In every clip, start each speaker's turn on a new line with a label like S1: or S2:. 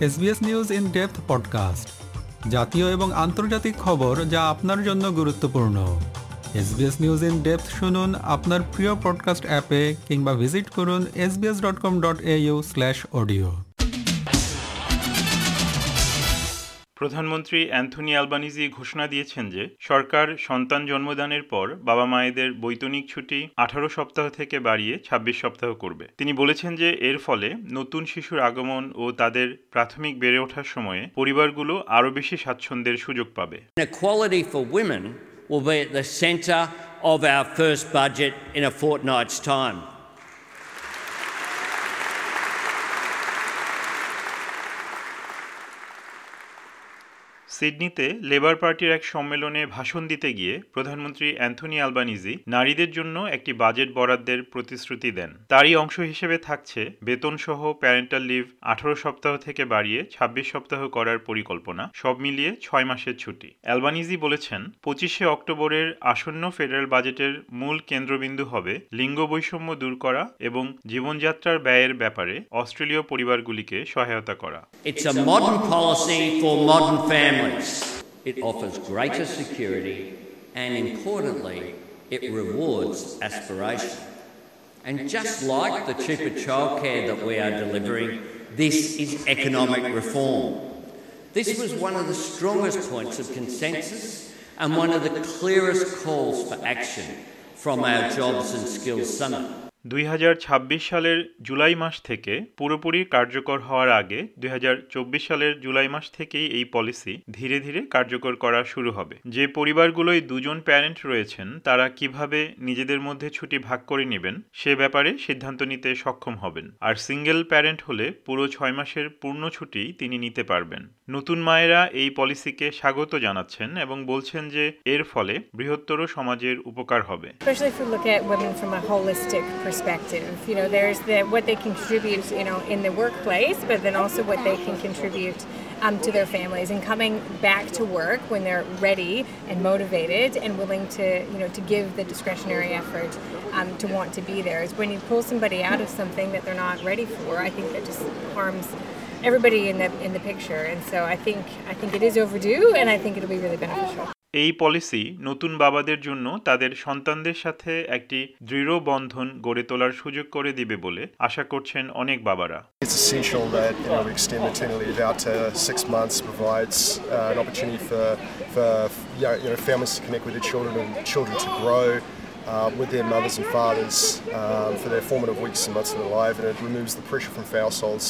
S1: SBS news in depth podcast, জাতীয় এবং আন্তর্জাতিক খবর যা আপনার জন্য গুরুত্বপূর্ণ। এসবিএস নিউজ ইন ডেপথ শুনুন আপনার প্রিয় পডকাস্ট অ্যাপে কিংবা ভিজিট করুন SBS dot com dot au slash audio
S2: প্রধানমন্ত্রী অ্যান্থনি অ্যালবানিজি ঘোষণা দিয়েছেন যে, সরকার সন্তান জন্মদানের পর বাবা মায়েদের বৈতনিক ছুটি আঠারো সপ্তাহ থেকে বাড়িয়ে ২৬ সপ্তাহ করবে তিনি বলেছেন যে, এর ফলে নতুন শিশুর আগমন ও তাদের প্রাথমিক বেড়ে ওঠার সময়ে পরিবারগুলো আরও বেশি স্বাচ্ছন্দ্যের সুযোগ পাবে
S3: will be at the centre of our first budget in a fortnight's time.
S2: সিডনিতে লেবার পার্টির এক সম্মেলনে ভাষণ দিতে গিয়ে প্রধানমন্ত্রী অ্যান্থনি আলবানিজি নারীদের জন্য একটি বাজেট বরাদ্দের প্রতিশ্রুতি দেন। তারই অংশ হিসেবে থাকছে বেতনসহ প্যারেন্টাল লিভ আঠারো সপ্তাহ থেকে বাড়িয়ে ২৬ সপ্তাহ করার পরিকল্পনা, সব মিলিয়ে ছয় মাসের ছুটি। অ্যালবানিজি বলেছেন, পঁচিশে অক্টোবরের আসন্ন ফেডারেল বাজেটের মূল কেন্দ্রবিন্দু হবে লিঙ্গ বৈষম্য দূর করা এবং জীবনযাত্রার ব্যয়ের ব্যাপারে অস্ট্রেলীয় পরিবারগুলিকে সহায়তা করা.
S3: It offers greater security and, importantly, it rewards aspiration. And just like the cheaper childcare that we are delivering, this is economic reform. This was one of the strongest points of consensus and one of the clearest calls for action from our Jobs and Skills Summit.
S2: দুই হাজার ছাব্বিশ সালের জুলাই মাস থেকে পুরোপুরি কার্যকর হওয়ার আগে দুই হাজার চব্বিশ সালের জুলাই মাস থেকেই এই পলিসি ধীরে ধীরে কার্যকর করা শুরু হবে। যে পরিবারগুলোয় দুজন প্যারেন্ট রয়েছেন, তারা কীভাবে নিজেদের মধ্যে ছুটি ভাগ করে নেবেন, সে ব্যাপারে সিদ্ধান্ত নিতে সক্ষম হবেন। আর সিঙ্গেল প্যারেন্ট হলে পুরো ছয় মাসের পূর্ণ ছুটি তিনি নিতে পারবেন। নতুন মায়েরা এই পলিসিকে স্বাগত জানাচ্ছেন এবং বলছেন যে এর ফলে বৃহত্তর সমাজের উপকার হবে।
S4: Perspective. You know, there's the what they contribute, you know, in the workplace, but then also what they can contribute um, to their families and coming back to work when they're ready and motivated and willing to, you know, to give the discretionary effort um, to want to be there. Is when you pull somebody out of something that they're not ready for, I think that just harms everybody in the in the picture. And so I think I think it is overdue, and I think it'll be really beneficial.
S2: এই policy নতুন বাবাদের জন্য তাদের সন্তানদের সাথে একটি দৃঢ় বন্ধন গড়ে তোলার সুযোগ করে দিবে বলে আশা করছেন অনেক বাবারা
S5: It's essential that you know, we extend maternity leave out to six months, provides uh, an opportunity for, for you know, families to connect with their children and children to grow uh, with their mothers and fathers um, for their formative weeks and months of their life, and it removes the pressure from households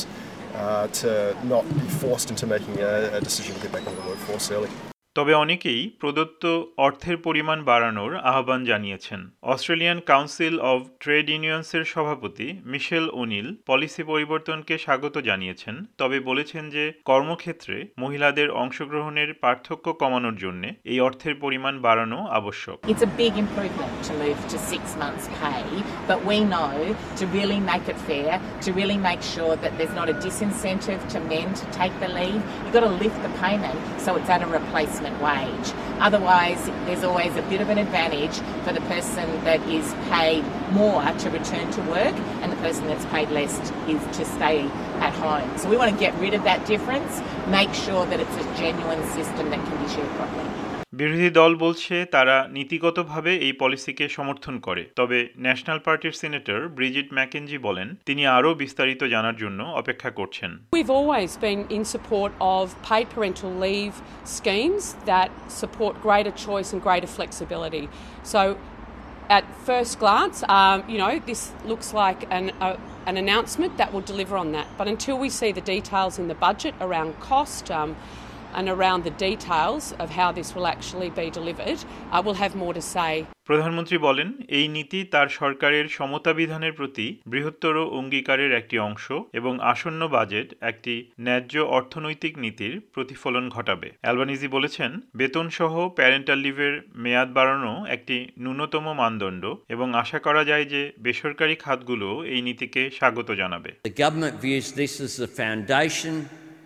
S5: uh, to not be forced into making a, a decision to get back into the workforce early.
S2: তবে অনেকেই প্রদত্ত অর্থের পরিমাণ বাড়ানোর আহ্বান জানিয়েছেন। Australian council of trade ইউনিয়নসের সভাপতি মিশেল ওনিল পলিসি পরিবর্তনকে স্বাগত জানিয়েছেন, তবে বলেছেন যে কর্মক্ষেত্রে মহিলাদের অংশগ্রহণের পার্থক্য কমানোর জন্য এই অর্থের পরিমাণ বাড়ানো আবশ্যক।
S6: Replacement wage. Otherwise, there's always a bit of an advantage for the person that is paid more to return to work and the person that's paid less is to stay at home. So we want to get rid of that difference, make sure that it's a genuine system that can be shared properly.
S2: বিরোধী দল বলছে তারা নীতিগতভাবে এই পলিসিকে সমর্থন করে তবে national পার্টির সিনেটর ব্রিজিট ম্যাকেনজি বলেন তিনি আরও বিস্তারিত জানার জন্য অপেক্ষা করছেন
S7: We've always been in support of paid parental leave schemes that support greater choice and greater flexibility. So, at first glance, um, you know, this looks like an, a, an announcement that will deliver on that. But until we see the details in the budget around cost, um, and around the details of how this will actually be delivered, uh, we'll have more to say.
S2: প্রধানমন্ত্রী বলেন এই নীতি তার সরকারের সমতা বিধানের প্রতি বৃহত্তর অঙ্গীকারের একটি অংশ এবং আসন্ন বাজেট একটি ন্যায্য অর্থনৈতিক নীতির প্রতিফলন ঘটাবে অ্যালবানিজি বলেছেন বেতন সহ প্যারেন্টাল লিভের মেয়াদ বাড়ানো একটি ন্যূনতম মানদণ্ড এবং আশা করা যায় যে বেসরকারি খাতগুলো এই নীতিকে স্বাগত জানাবে
S3: The government views this as the foundation,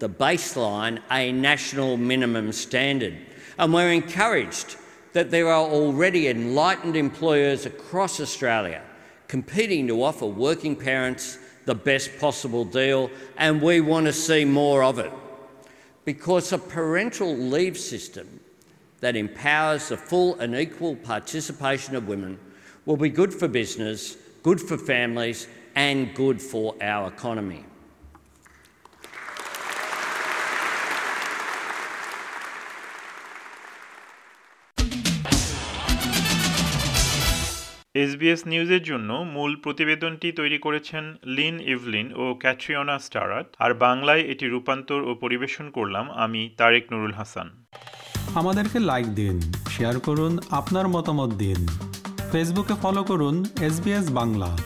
S3: the baseline, a national minimum standard. And we're encouraged that there are already enlightened employers across Australia competing to offer working parents the best possible deal, and we want to see more of it. Because a parental leave system that empowers the full and equal participation of women will be good for business, good for families, and good for our economy.
S2: SBS নিউজের জন্য মূল প্রতিবেদনটি তৈরি করেছেন Lin Evelyn ও ক্যাট্রিয়না স্টারাত আর বাংলায় এটি রূপান্তর ও পরিবেশন করলাম আমি তারেক নুরুল হাসান।
S1: আমাদেরকে লাইক দিন শেয়ার করুন, আপনার মতামত দিন। ফেসবুকে ফলো করুন এস বাংলা।